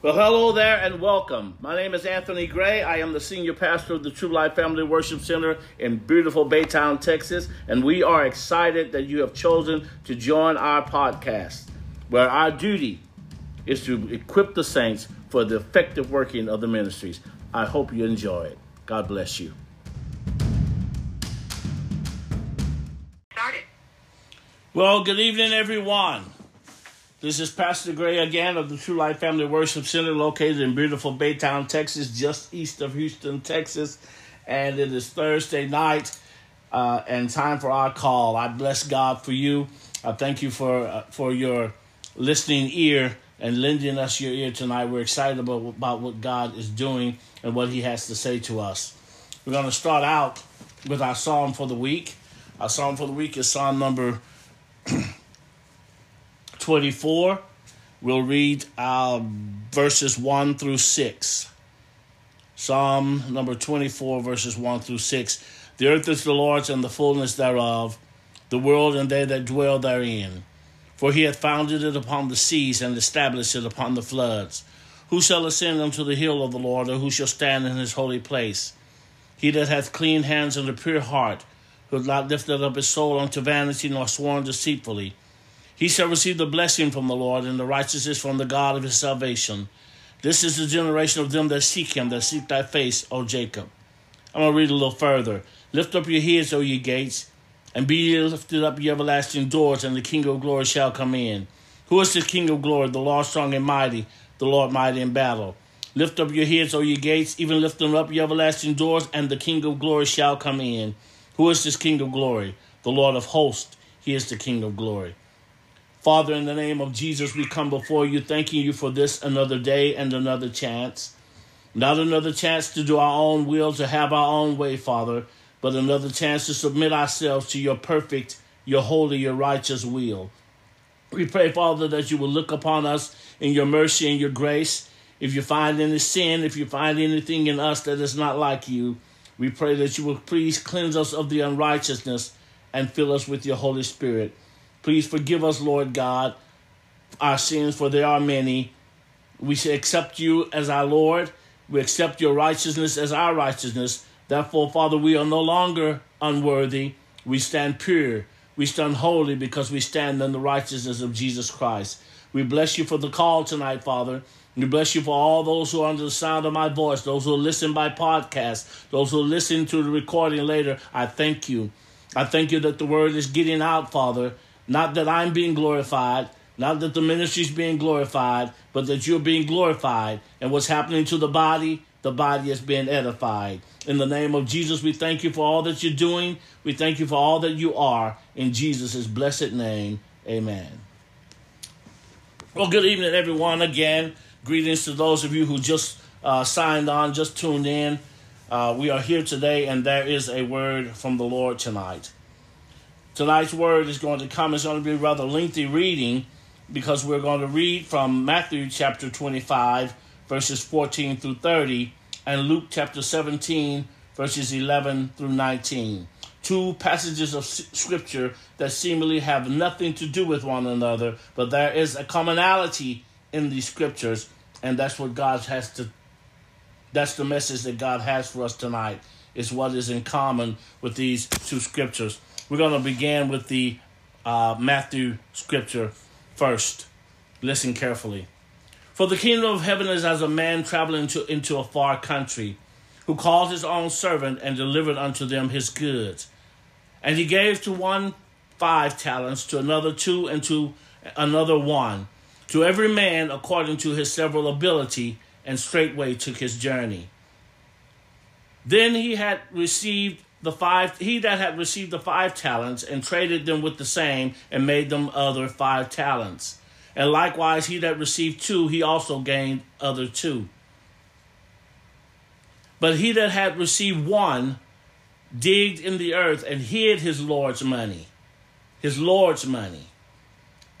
Well, hello there and welcome. My name is Anthony Gray. I am the senior pastor of the True Life Family Worship Center in beautiful Baytown, Texas, and we are excited that you have chosen to join our podcast, where our duty is to equip the saints for the effective working of the ministries. I hope you enjoy it. God bless you. Started. Well, good evening, everyone. This is Pastor Gray again of the True Life Family Worship Center located in beautiful Baytown, Texas, just east of Houston, Texas. And it is Thursday night uh, and time for our call. I bless God for you. I thank you for, uh, for your listening ear and lending us your ear tonight. We're excited about, about what God is doing and what He has to say to us. We're going to start out with our psalm for the week. Our psalm for the week is Psalm number 24. We'll read uh, verses 1 through 6. Psalm number 24, verses 1 through 6. The earth is the Lord's and the fullness thereof, the world and they that dwell therein. For he hath founded it upon the seas and established it upon the floods. Who shall ascend unto the hill of the Lord, or who shall stand in his holy place? He that hath clean hands and a pure heart, who hath not lifted up his soul unto vanity, nor sworn deceitfully he shall receive the blessing from the Lord and the righteousness from the God of his salvation. This is the generation of them that seek him, that seek thy face, O Jacob. I'm going to read a little further. Lift up your heads, O ye gates, and be ye lifted up, ye everlasting doors, and the King of glory shall come in. Who is the King of glory? The Lord strong and mighty, the Lord mighty in battle. Lift up your heads, O ye gates, even lift them up, ye everlasting doors, and the King of glory shall come in. Who is this King of glory? The Lord of hosts. He is the King of glory. Father, in the name of Jesus, we come before you, thanking you for this another day and another chance. Not another chance to do our own will, to have our own way, Father, but another chance to submit ourselves to your perfect, your holy, your righteous will. We pray, Father, that you will look upon us in your mercy and your grace. If you find any sin, if you find anything in us that is not like you, we pray that you will please cleanse us of the unrighteousness and fill us with your Holy Spirit. Please forgive us, Lord God, our sins, for there are many. We accept you as our Lord. We accept your righteousness as our righteousness. Therefore, Father, we are no longer unworthy. We stand pure. We stand holy because we stand in the righteousness of Jesus Christ. We bless you for the call tonight, Father. We bless you for all those who are under the sound of my voice, those who listen by podcast, those who listen to the recording later. I thank you. I thank you that the word is getting out, Father, not that I'm being glorified, not that the ministry is being glorified, but that you're being glorified. And what's happening to the body, the body is being edified. In the name of Jesus, we thank you for all that you're doing. We thank you for all that you are. In Jesus' blessed name, amen. Well, good evening, everyone. Again, greetings to those of you who just uh, signed on, just tuned in. Uh, we are here today, and there is a word from the Lord tonight. Tonight's word is going to come. It's going to be rather lengthy reading because we're going to read from Matthew chapter 25, verses 14 through 30, and Luke chapter 17, verses 11 through 19. Two passages of scripture that seemingly have nothing to do with one another, but there is a commonality in these scriptures, and that's what God has to, that's the message that God has for us tonight, is what is in common with these two scriptures. We're going to begin with the uh, Matthew scripture first. Listen carefully. For the kingdom of heaven is as a man traveling to, into a far country, who called his own servant and delivered unto them his goods. And he gave to one five talents, to another two, and to another one, to every man according to his several ability, and straightway took his journey. Then he had received the five he that had received the five talents and traded them with the same and made them other five talents. And likewise he that received two he also gained other two. But he that had received one digged in the earth and hid his lord's money his lord's money.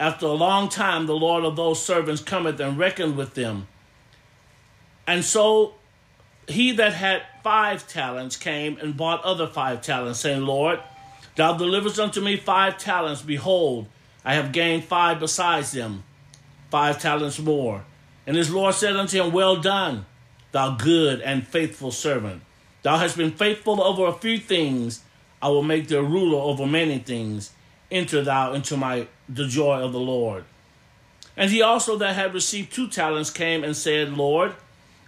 After a long time the lord of those servants cometh and reckoned with them. And so he that had five talents came and bought other five talents, saying, Lord, thou deliverest unto me five talents. Behold, I have gained five besides them, five talents more. And his Lord said unto him, Well done, thou good and faithful servant. Thou hast been faithful over a few things. I will make thee ruler over many things. Enter thou into my the joy of the Lord. And he also that had received two talents came and said, Lord,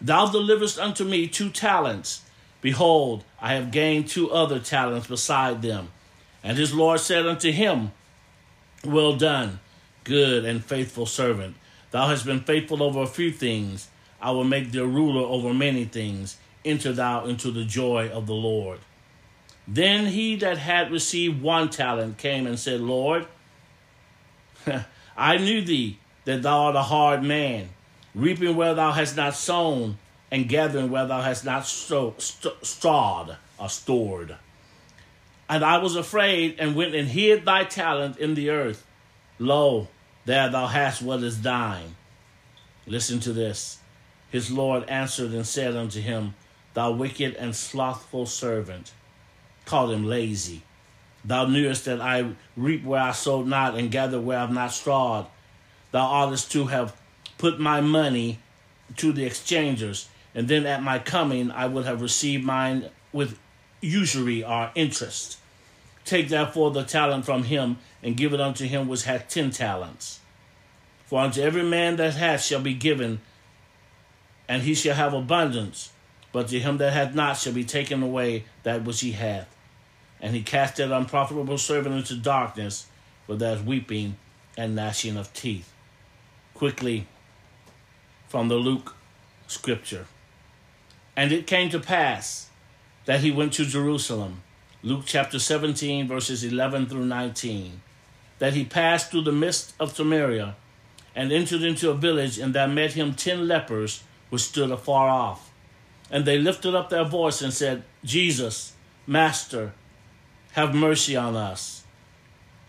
thou deliverest unto me two talents. Behold, I have gained two other talents beside them. And his Lord said unto him, Well done, good and faithful servant. Thou hast been faithful over a few things. I will make thee ruler over many things. Enter thou into the joy of the Lord. Then he that had received one talent came and said, Lord, I knew thee that thou art a hard man, reaping where thou hast not sown, and gathering where thou hast not st- st- strawed or stored. And I was afraid and went and hid thy talent in the earth. Lo, there thou hast what is thine. Listen to this. His Lord answered and said unto him, Thou wicked and slothful servant. Called him lazy. Thou knewest that I reap where I sowed not, and gather where I have not strawed. Thou oughtest to have put my money to the exchangers, and then at my coming I would have received mine with usury or interest. Take therefore the talent from him, and give it unto him which hath ten talents. For unto every man that hath shall be given, and he shall have abundance. But to him that hath not shall be taken away that which he hath. And he cast that unprofitable servant into darkness, where there is weeping and gnashing of teeth. Quickly from the Luke scripture. And it came to pass that he went to Jerusalem, Luke chapter 17, verses 11 through 19, that he passed through the midst of Samaria and entered into a village, and there met him ten lepers which stood afar off. And they lifted up their voice and said, Jesus, Master, have mercy on us.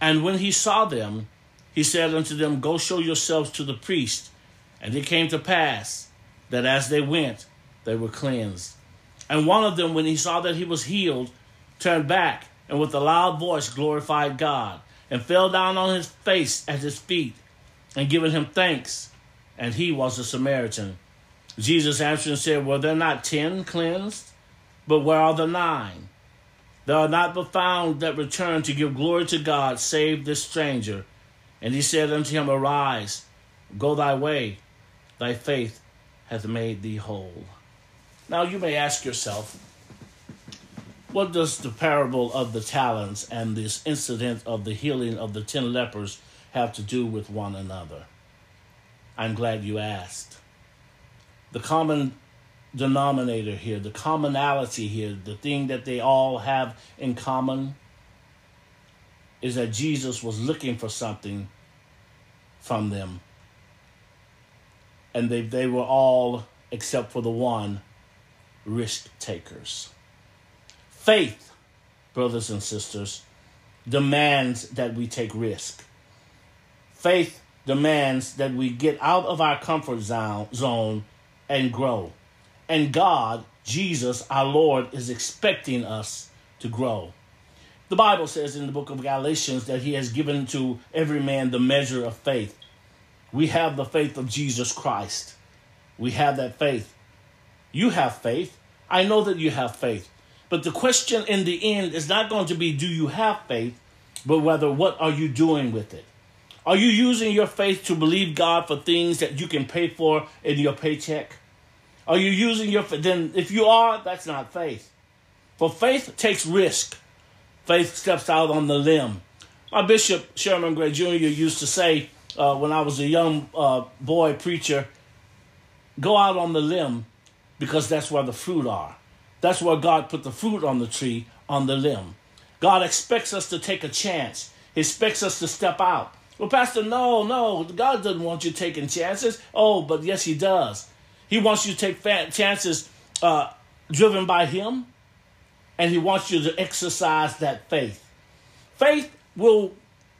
And when he saw them, he said unto them, Go show yourselves to the priest. And it came to pass that as they went, they were cleansed. And one of them, when he saw that he was healed, turned back and with a loud voice glorified God, and fell down on his face at his feet, and given him thanks. And he was a Samaritan. Jesus answered and said, Were there not ten cleansed? But where are the nine? There are not but found that return to give glory to God, save this stranger. And he said unto him, Arise, go thy way, thy faith hath made thee whole. Now you may ask yourself, what does the parable of the talents and this incident of the healing of the ten lepers have to do with one another? I'm glad you asked. The common denominator here, the commonality here, the thing that they all have in common is that Jesus was looking for something from them. And they, they were all, except for the one, risk takers. Faith, brothers and sisters, demands that we take risk. Faith demands that we get out of our comfort zone and grow. And God, Jesus, our Lord, is expecting us to grow. The Bible says in the book of Galatians that He has given to every man the measure of faith. We have the faith of Jesus Christ. We have that faith. You have faith. I know that you have faith. But the question in the end is not going to be do you have faith, but whether what are you doing with it? Are you using your faith to believe God for things that you can pay for in your paycheck? Are you using your then if you are, that's not faith. For faith takes risk. Faith steps out on the limb. My bishop Sherman Gray Jr. used to say uh, when I was a young uh, boy preacher, go out on the limb because that's where the fruit are. That's where God put the fruit on the tree, on the limb. God expects us to take a chance. He expects us to step out. Well, Pastor, no, no, God doesn't want you taking chances. Oh, but yes, He does. He wants you to take chances uh, driven by Him, and He wants you to exercise that faith. Faith will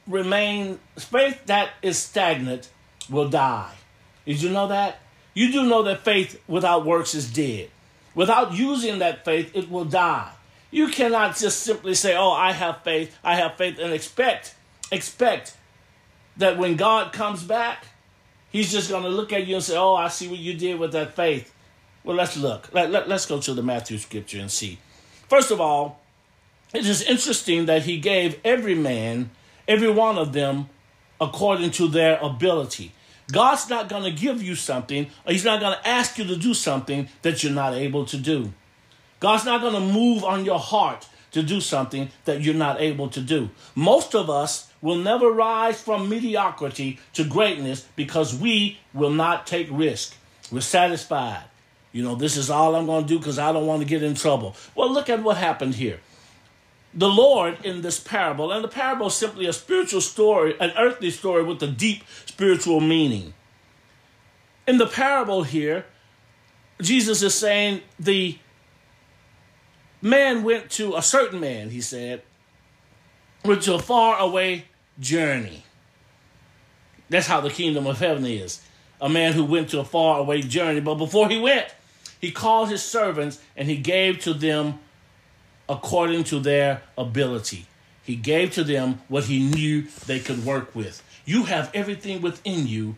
remain, faith that is stagnant will die. Did you know that? You do know that faith without works is dead. Without using that faith, it will die. You cannot just simply say, "Oh, I have faith, I have faith," and expect expect that when God comes back, He's just going to look at you and say, Oh, I see what you did with that faith. Well, let's look. Let, let, let's go to the Matthew scripture and see. First of all, it is interesting that he gave every man, every one of them, according to their ability. God's not going to give you something, or He's not going to ask you to do something that you're not able to do. God's not going to move on your heart to do something that you're not able to do. Most of us will never rise from mediocrity to greatness because we will not take risk. We're satisfied. You know, this is all I'm going to do because I don't want to get in trouble. Well, look at what happened here. The Lord in this parable, and the parable is simply a spiritual story, an earthly story with a deep spiritual meaning. In the parable here, Jesus is saying the man went to a certain man, he said, went to a far away journey. That's how the kingdom of heaven is. A man who went to a far away journey, but before he went, he called his servants and he gave to them according to their ability. He gave to them what he knew they could work with. You have everything within you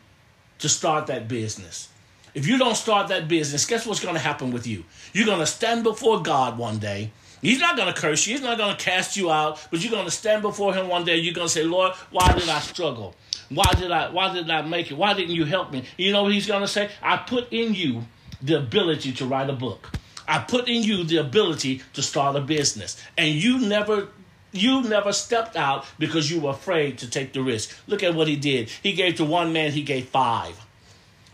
to start that business. If you don't start that business, guess what's going to happen with you? You're going to stand before God one day. He's not going to curse you. He's not going to cast you out, but you're going to stand before him one day. You're going to say, "Lord, why did I struggle? Why did I why did I make it? Why didn't you help me?" You know he's going to say? "I put in you the ability to write a book. I put in you the ability to start a business. And you never you never stepped out because you were afraid to take the risk. Look at what he did. He gave to one man, he gave five.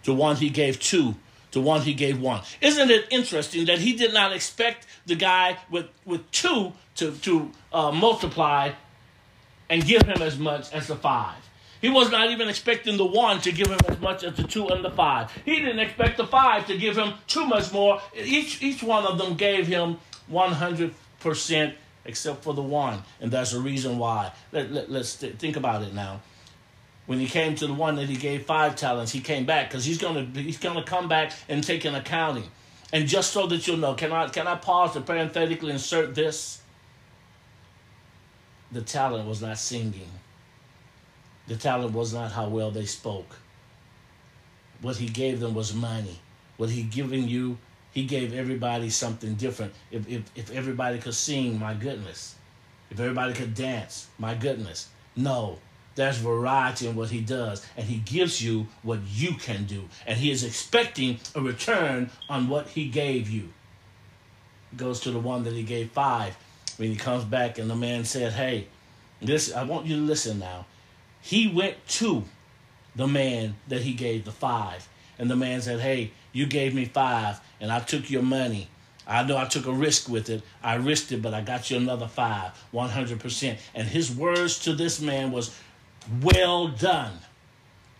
To one, he gave two. To one, he gave one. Isn't it interesting that he did not expect the guy with, with two to, to uh, multiply and give him as much as the five? He was not even expecting the one to give him as much as the two and the five. He didn't expect the five to give him too much more. Each, each one of them gave him 100% except for the one. And that's the reason why. Let, let, let's th- think about it now. When he came to the one that he gave five talents, he came back because he's gonna he's gonna come back and take an accounting. And just so that you'll know, can I can I pause to parenthetically insert this? The talent was not singing. The talent was not how well they spoke. What he gave them was money. What he giving you, he gave everybody something different. If, if, if everybody could sing, my goodness. If everybody could dance, my goodness. No, there's variety in what he does, and he gives you what you can do. And he is expecting a return on what he gave you. Goes to the one that he gave five. When he comes back, and the man said, Hey, this I want you to listen now. He went to the man that he gave the five. And the man said, Hey, you gave me five, and I took your money. I know I took a risk with it. I risked it, but I got you another five, 100%. And his words to this man was, Well done.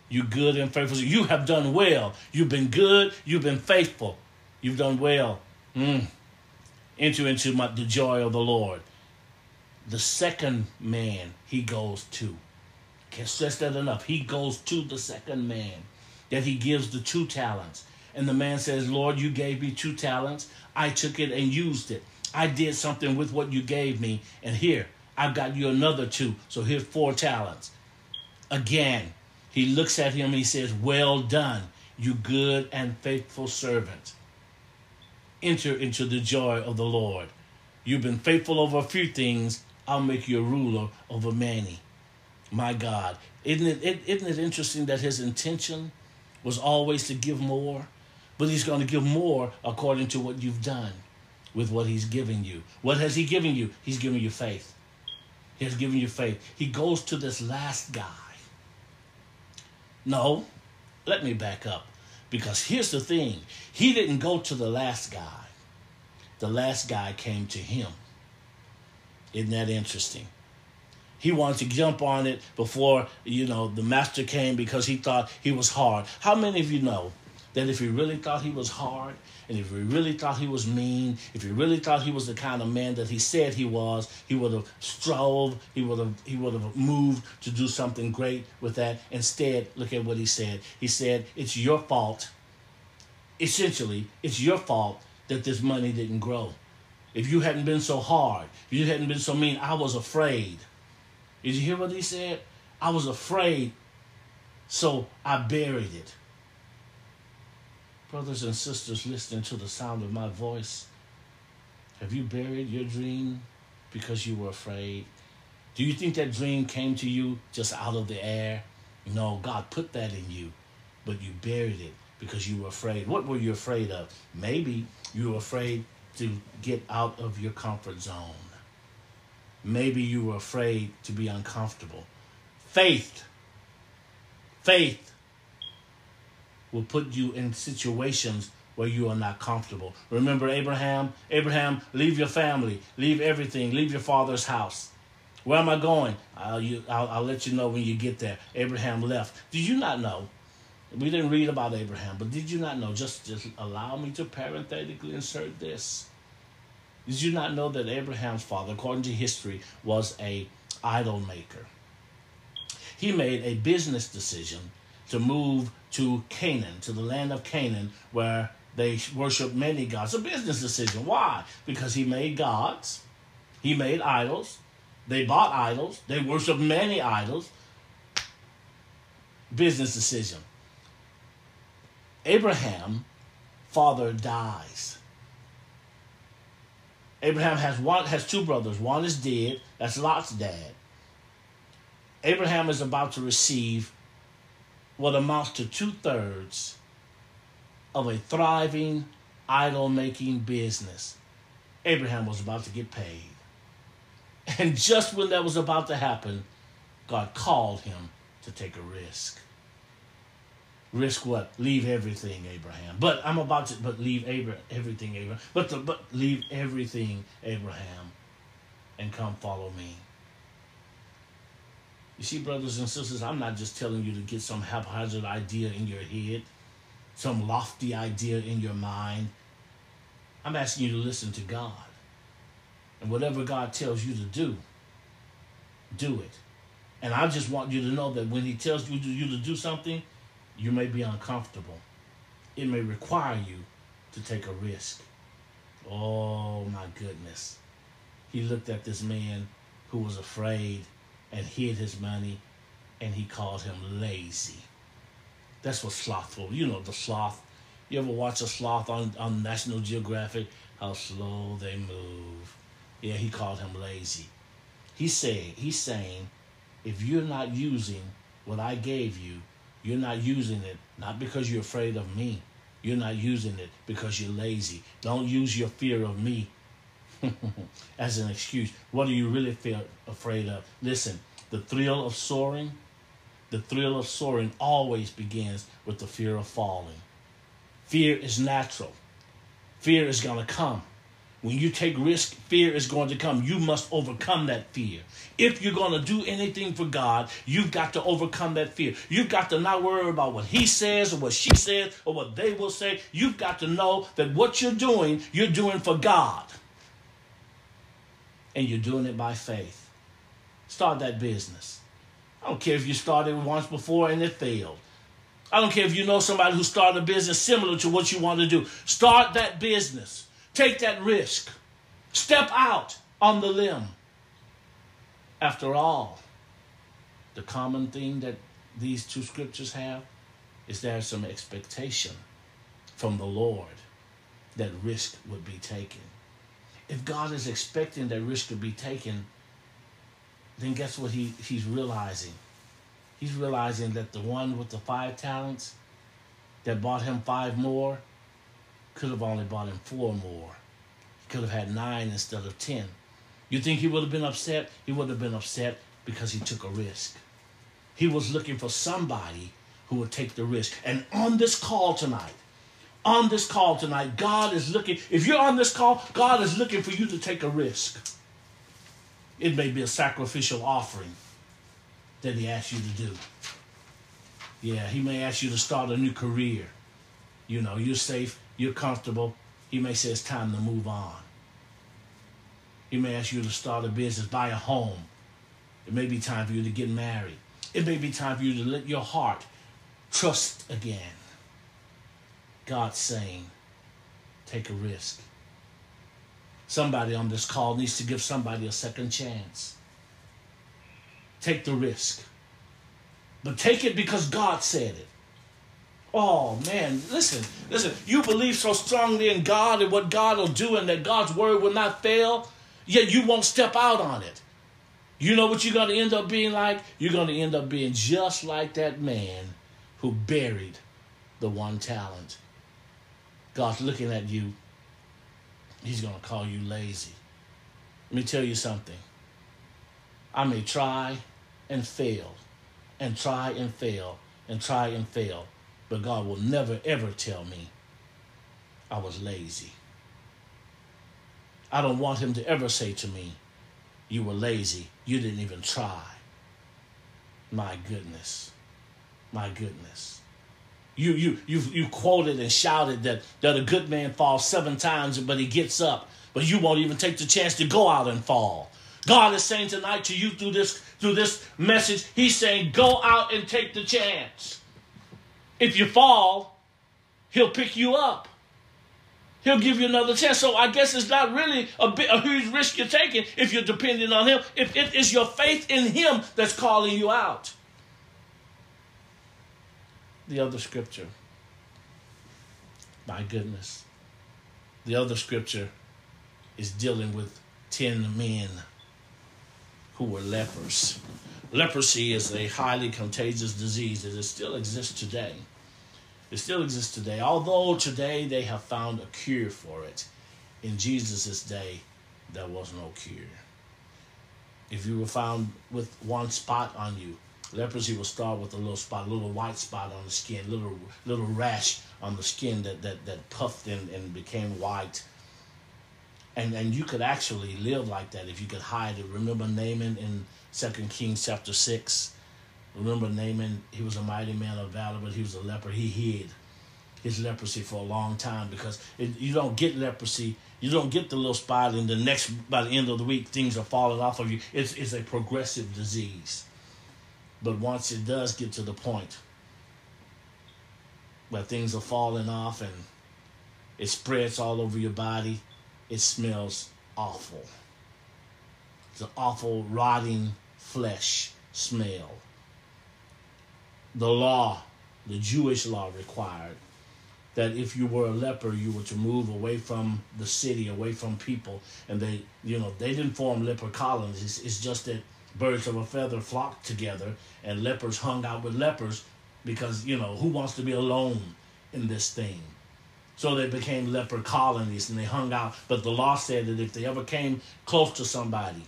You good and faithful. You have done well. You've been good. You've been faithful. You've done well. Mm. Enter into my, the joy of the Lord. The second man he goes to. Can't stress that enough. He goes to the second man that he gives the two talents. And the man says, Lord, you gave me two talents. I took it and used it. I did something with what you gave me. And here, I've got you another two. So here's four talents. Again, he looks at him he says, Well done, you good and faithful servant. Enter into the joy of the Lord. You've been faithful over a few things, I'll make you a ruler over many. My God. Isn't it, isn't it interesting that his intention was always to give more? But he's going to give more according to what you've done with what he's giving you. What has he given you? He's given you faith. He has given you faith. He goes to this last guy. No, let me back up. Because here's the thing he didn't go to the last guy, the last guy came to him. Isn't that interesting? He wanted to jump on it before, you know, the master came because he thought he was hard. How many of you know that if he really thought he was hard, and if he really thought he was mean, if he really thought he was the kind of man that he said he was, he would have strove, he would have he would have moved to do something great with that. Instead, look at what he said. He said, It's your fault. Essentially, it's your fault that this money didn't grow. If you hadn't been so hard, if you hadn't been so mean, I was afraid. Did you hear what he said? I was afraid. So I buried it. Brothers and sisters listening to the sound of my voice, have you buried your dream because you were afraid? Do you think that dream came to you just out of the air? No, God put that in you, but you buried it because you were afraid. What were you afraid of? Maybe you were afraid to get out of your comfort zone. Maybe you were afraid to be uncomfortable. Faith, faith will put you in situations where you are not comfortable. Remember Abraham? Abraham, leave your family, leave everything, leave your father's house. Where am I going? I'll, you, I'll, I'll let you know when you get there. Abraham left. Did you not know? We didn't read about Abraham, but did you not know? Just, just allow me to parenthetically insert this. Did you not know that Abraham's father, according to history, was a idol maker? He made a business decision to move to Canaan, to the land of Canaan, where they worship many gods. A business decision. Why? Because he made gods, he made idols, they bought idols, they worshiped many idols. Business decision. Abraham, father dies. Abraham has one has two brothers. One is dead. That's Lot's dad. Abraham is about to receive what amounts to two thirds of a thriving idol making business. Abraham was about to get paid. And just when that was about to happen, God called him to take a risk. Risk what? Leave everything, Abraham. But I'm about to. But leave Abraham, everything, Abraham. But the, but leave everything, Abraham, and come follow me. You see, brothers and sisters, I'm not just telling you to get some haphazard idea in your head, some lofty idea in your mind. I'm asking you to listen to God. And whatever God tells you to do, do it. And I just want you to know that when He tells you to, you to do something, you may be uncomfortable. It may require you to take a risk. Oh my goodness. He looked at this man who was afraid and hid his money and he called him lazy. That's what slothful. You know the sloth. You ever watch a sloth on, on National Geographic? How slow they move. Yeah, he called him lazy. He said, he's saying, if you're not using what I gave you, you're not using it not because you're afraid of me. You're not using it because you're lazy. Don't use your fear of me as an excuse. What are you really feel afraid of? Listen, the thrill of soaring, the thrill of soaring always begins with the fear of falling. Fear is natural. Fear is going to come. When you take risk, fear is going to come. You must overcome that fear. If you're going to do anything for God, you've got to overcome that fear. You've got to not worry about what he says or what she says or what they will say. You've got to know that what you're doing, you're doing for God. And you're doing it by faith. Start that business. I don't care if you started once before and it failed. I don't care if you know somebody who started a business similar to what you want to do. Start that business. Take that risk. Step out on the limb. After all, the common thing that these two scriptures have is there's some expectation from the Lord that risk would be taken. If God is expecting that risk to be taken, then guess what he, he's realizing? He's realizing that the one with the five talents that bought him five more could have only bought him four more. He could have had nine instead of ten. You think he would have been upset? He would have been upset because he took a risk. He was looking for somebody who would take the risk. And on this call tonight, on this call tonight, God is looking, if you're on this call, God is looking for you to take a risk. It may be a sacrificial offering that He asks you to do. Yeah, He may ask you to start a new career. You know, you're safe, you're comfortable. He may say it's time to move on. He may ask you to start a business, buy a home. It may be time for you to get married. It may be time for you to let your heart trust again. God's saying, take a risk. Somebody on this call needs to give somebody a second chance. Take the risk. but take it because God said it. Oh man, listen, listen. You believe so strongly in God and what God will do and that God's word will not fail, yet you won't step out on it. You know what you're going to end up being like? You're going to end up being just like that man who buried the one talent. God's looking at you. He's going to call you lazy. Let me tell you something. I may try and fail, and try and fail, and try and fail, but God will never ever tell me I was lazy. I don't want Him to ever say to me, You were lazy. You didn't even try. My goodness. My goodness. You you you've you quoted and shouted that, that a good man falls seven times, but he gets up. But you won't even take the chance to go out and fall. God is saying tonight to you through this through this message, He's saying, go out and take the chance. If you fall, He'll pick you up. He'll give you another chance. So I guess it's not really a bit a huge risk you're taking if you're depending on him. If it is your faith in him that's calling you out. The other scripture. My goodness. The other scripture is dealing with 10 men who were lepers. Leprosy is a highly contagious disease that still exists today. It still exists today. Although today they have found a cure for it, in Jesus' day, there was no cure. If you were found with one spot on you, leprosy will start with a little spot, a little white spot on the skin, little little rash on the skin that that, that puffed and, and became white. And and you could actually live like that if you could hide it. Remember Naaman in Second Kings chapter six? Remember Naaman, he was a mighty man of valor, but he was a leper. He hid his leprosy for a long time because it, you don't get leprosy. You don't get the little spot, and the next by the end of the week, things are falling off of you. It's it's a progressive disease, but once it does get to the point where things are falling off and it spreads all over your body, it smells awful. It's an awful rotting flesh smell. The law, the Jewish law required that if you were a leper, you were to move away from the city, away from people. And they, you know, they didn't form leper colonies. It's, it's just that birds of a feather flocked together and lepers hung out with lepers because, you know, who wants to be alone in this thing? So they became leper colonies and they hung out. But the law said that if they ever came close to somebody,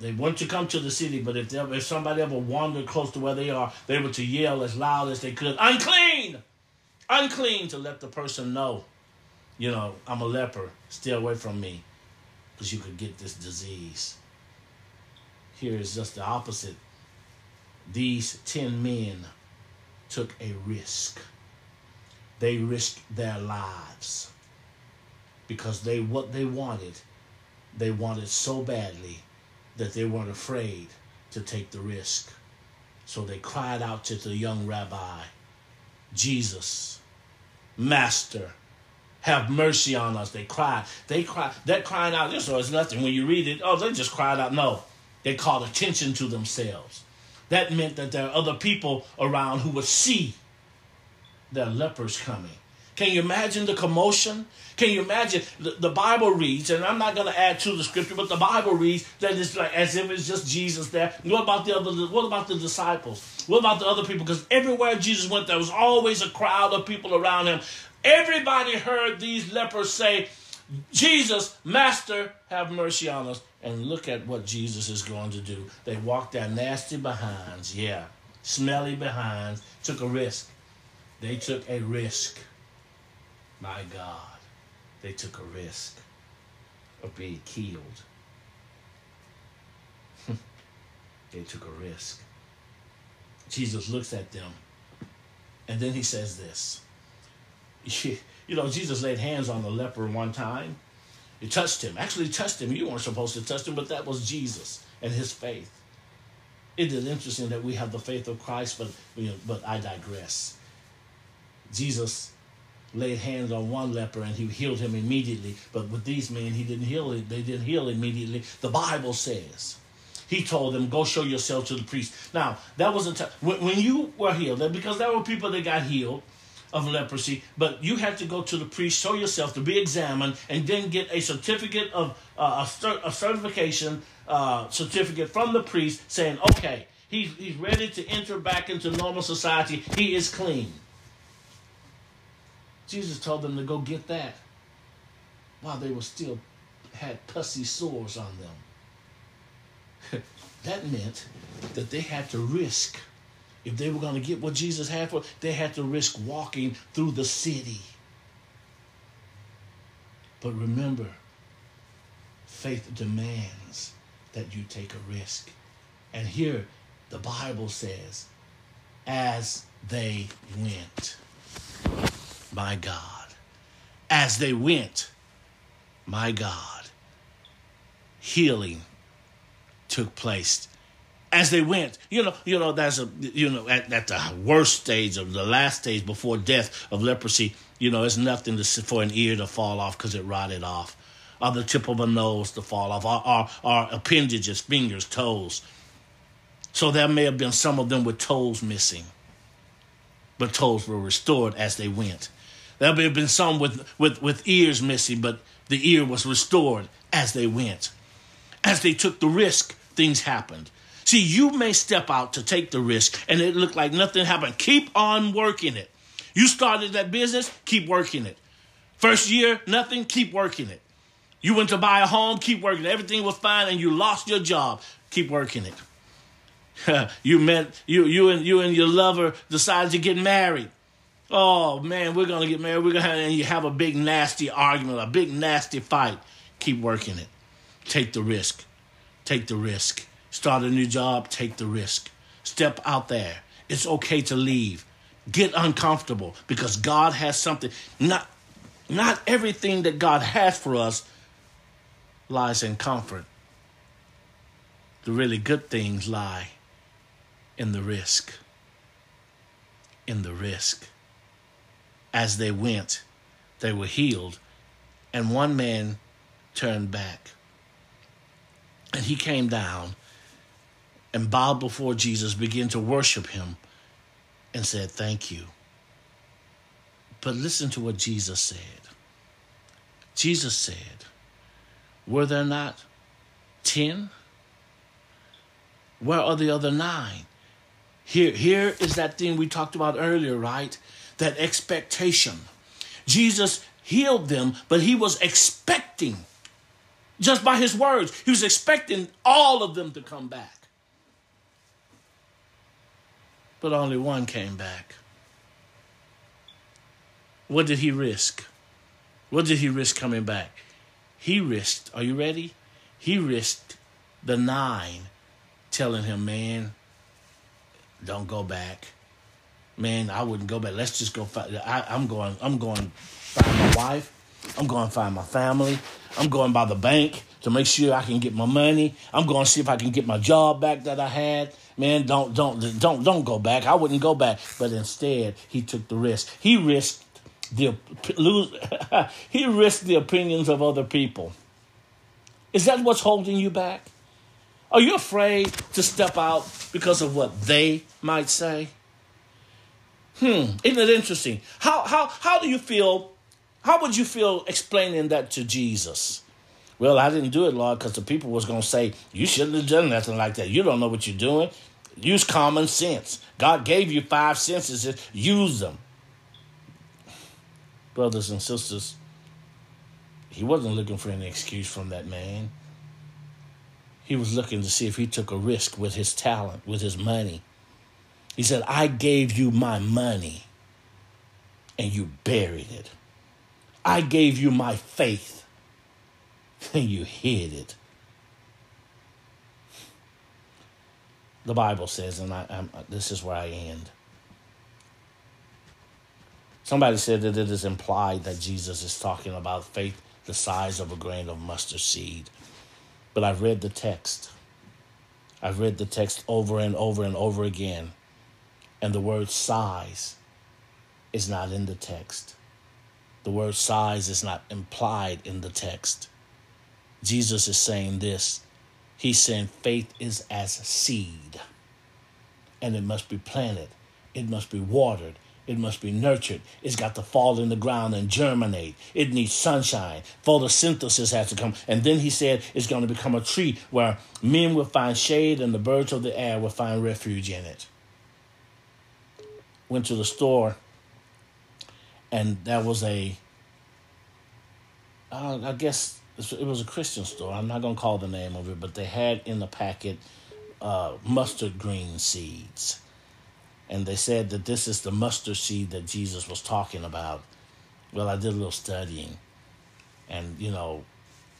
they want to come to the city, but if, if somebody ever wandered close to where they are, they were to yell as loud as they could, unclean! unclean to let the person know, you know, I'm a leper, stay away from me, because you could get this disease. Here is just the opposite. These 10 men took a risk. They risked their lives because they what they wanted, they wanted so badly that they weren't afraid to take the risk. So they cried out to the young rabbi, Jesus, Master, have mercy on us. They cried. They cried. That crying out, this was nothing. When you read it, oh, they just cried out. No, they called attention to themselves. That meant that there are other people around who would see their lepers coming. Can you imagine the commotion? Can you imagine the, the Bible reads, and I'm not going to add to the scripture, but the Bible reads that it's like as if it's just Jesus there. What about the other? What about the disciples? What about the other people? Because everywhere Jesus went, there was always a crowd of people around him. Everybody heard these lepers say, Jesus, Master, have mercy on us. And look at what Jesus is going to do. They walked their nasty behinds, yeah, smelly behinds, took a risk. They took a risk. My God, they took a risk of being killed. they took a risk. Jesus looks at them and then he says this. You know, Jesus laid hands on the leper one time. He touched him. Actually, touched him. You weren't supposed to touch him, but that was Jesus and his faith. It is interesting that we have the faith of Christ, but but I digress. Jesus laid hands on one leper and he healed him immediately. But with these men, he didn't heal. They didn't heal immediately. The Bible says he told them, "Go show yourself to the priest." Now that was a time when, when you were healed, because there were people that got healed of leprosy, but you had to go to the priest, show yourself to be examined, and then get a certificate of uh, a, cert- a certification uh, certificate from the priest saying, "Okay, he's he's ready to enter back into normal society. He is clean." Jesus told them to go get that while they were still had pussy sores on them. that meant that they had to risk if they were going to get what Jesus had for, they had to risk walking through the city. But remember, faith demands that you take a risk. And here the Bible says, as they went, my God, as they went, my God, healing took place as they went. You know, you know that's a you know at, at the worst stage of the last stage before death of leprosy. You know, it's nothing to, for an ear to fall off because it rotted off, or the tip of a nose to fall off, or, or, or appendages, fingers, toes. So there may have been some of them with toes missing, but toes were restored as they went. There may have been some with, with, with ears missing, but the ear was restored as they went. As they took the risk, things happened. See, you may step out to take the risk and it looked like nothing happened. Keep on working it. You started that business, keep working it. First year, nothing, keep working it. You went to buy a home, keep working it. Everything was fine and you lost your job, keep working it. you met you you and you and your lover decided to get married. Oh man, we're gonna get married. We're gonna have, and you have a big nasty argument, a big nasty fight. Keep working it. Take the risk. Take the risk. Start a new job, take the risk. Step out there. It's okay to leave. Get uncomfortable because God has something. Not, not everything that God has for us lies in comfort. The really good things lie in the risk. In the risk. As they went, they were healed, and one man turned back. And he came down and bowed before Jesus, began to worship him, and said, Thank you. But listen to what Jesus said. Jesus said, Were there not ten? Where are the other nine? Here, here is that thing we talked about earlier, right? That expectation. Jesus healed them, but he was expecting, just by his words, he was expecting all of them to come back but only one came back. What did he risk? What did he risk coming back? He risked, are you ready? He risked the nine telling him, man, don't go back. Man, I wouldn't go back. Let's just go find I, I'm going I'm going find my wife. I'm going find my family. I'm going by the bank to make sure I can get my money. I'm going to see if I can get my job back that I had man, don't don't don't don't go back. I wouldn't go back. But instead, he took the risk. He risked the lose. he risked the opinions of other people. Is that what's holding you back? Are you afraid to step out because of what they might say? Hmm, isn't it interesting? How how how do you feel? How would you feel explaining that to Jesus? Well, I didn't do it, Lord, because the people was going to say, you shouldn't have done nothing like that. You don't know what you're doing. Use common sense. God gave you five senses. Use them. Brothers and sisters, he wasn't looking for any excuse from that man. He was looking to see if he took a risk with his talent, with his money. He said, I gave you my money and you buried it. I gave you my faith and you hid it. The Bible says, and I, I'm, this is where I end. Somebody said that it is implied that Jesus is talking about faith the size of a grain of mustard seed. But I've read the text. I've read the text over and over and over again. And the word size is not in the text. The word size is not implied in the text. Jesus is saying this He's saying faith is as seed, and it must be planted, it must be watered, it must be nurtured. It's got to fall in the ground and germinate. It needs sunshine. Photosynthesis has to come. And then he said it's going to become a tree where men will find shade and the birds of the air will find refuge in it. Went to the store and that was a, uh, I guess it was a Christian store. I'm not to call the name of it, but they had in the packet uh, mustard green seeds and they said that this is the mustard seed that Jesus was talking about. Well, I did a little studying, and you know,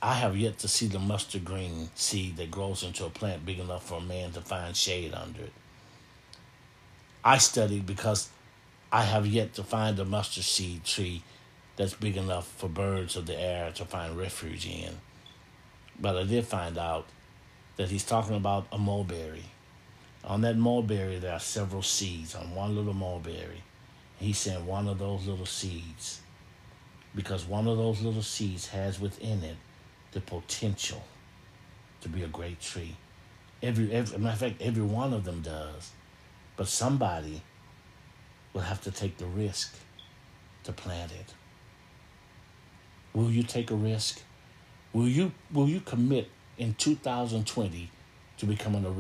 I have yet to see the mustard green seed that grows into a plant big enough for a man to find shade under it. I studied because I have yet to find a mustard seed tree that's big enough for birds of the air to find refuge in. But I did find out that he's talking about a mulberry on that mulberry, there are several seeds on one little mulberry. He sent one of those little seeds because one of those little seeds has within it the potential to be a great tree. Every, every matter of fact, every one of them does. But somebody will have to take the risk to plant it. Will you take a risk? Will you will you commit in 2020 to becoming a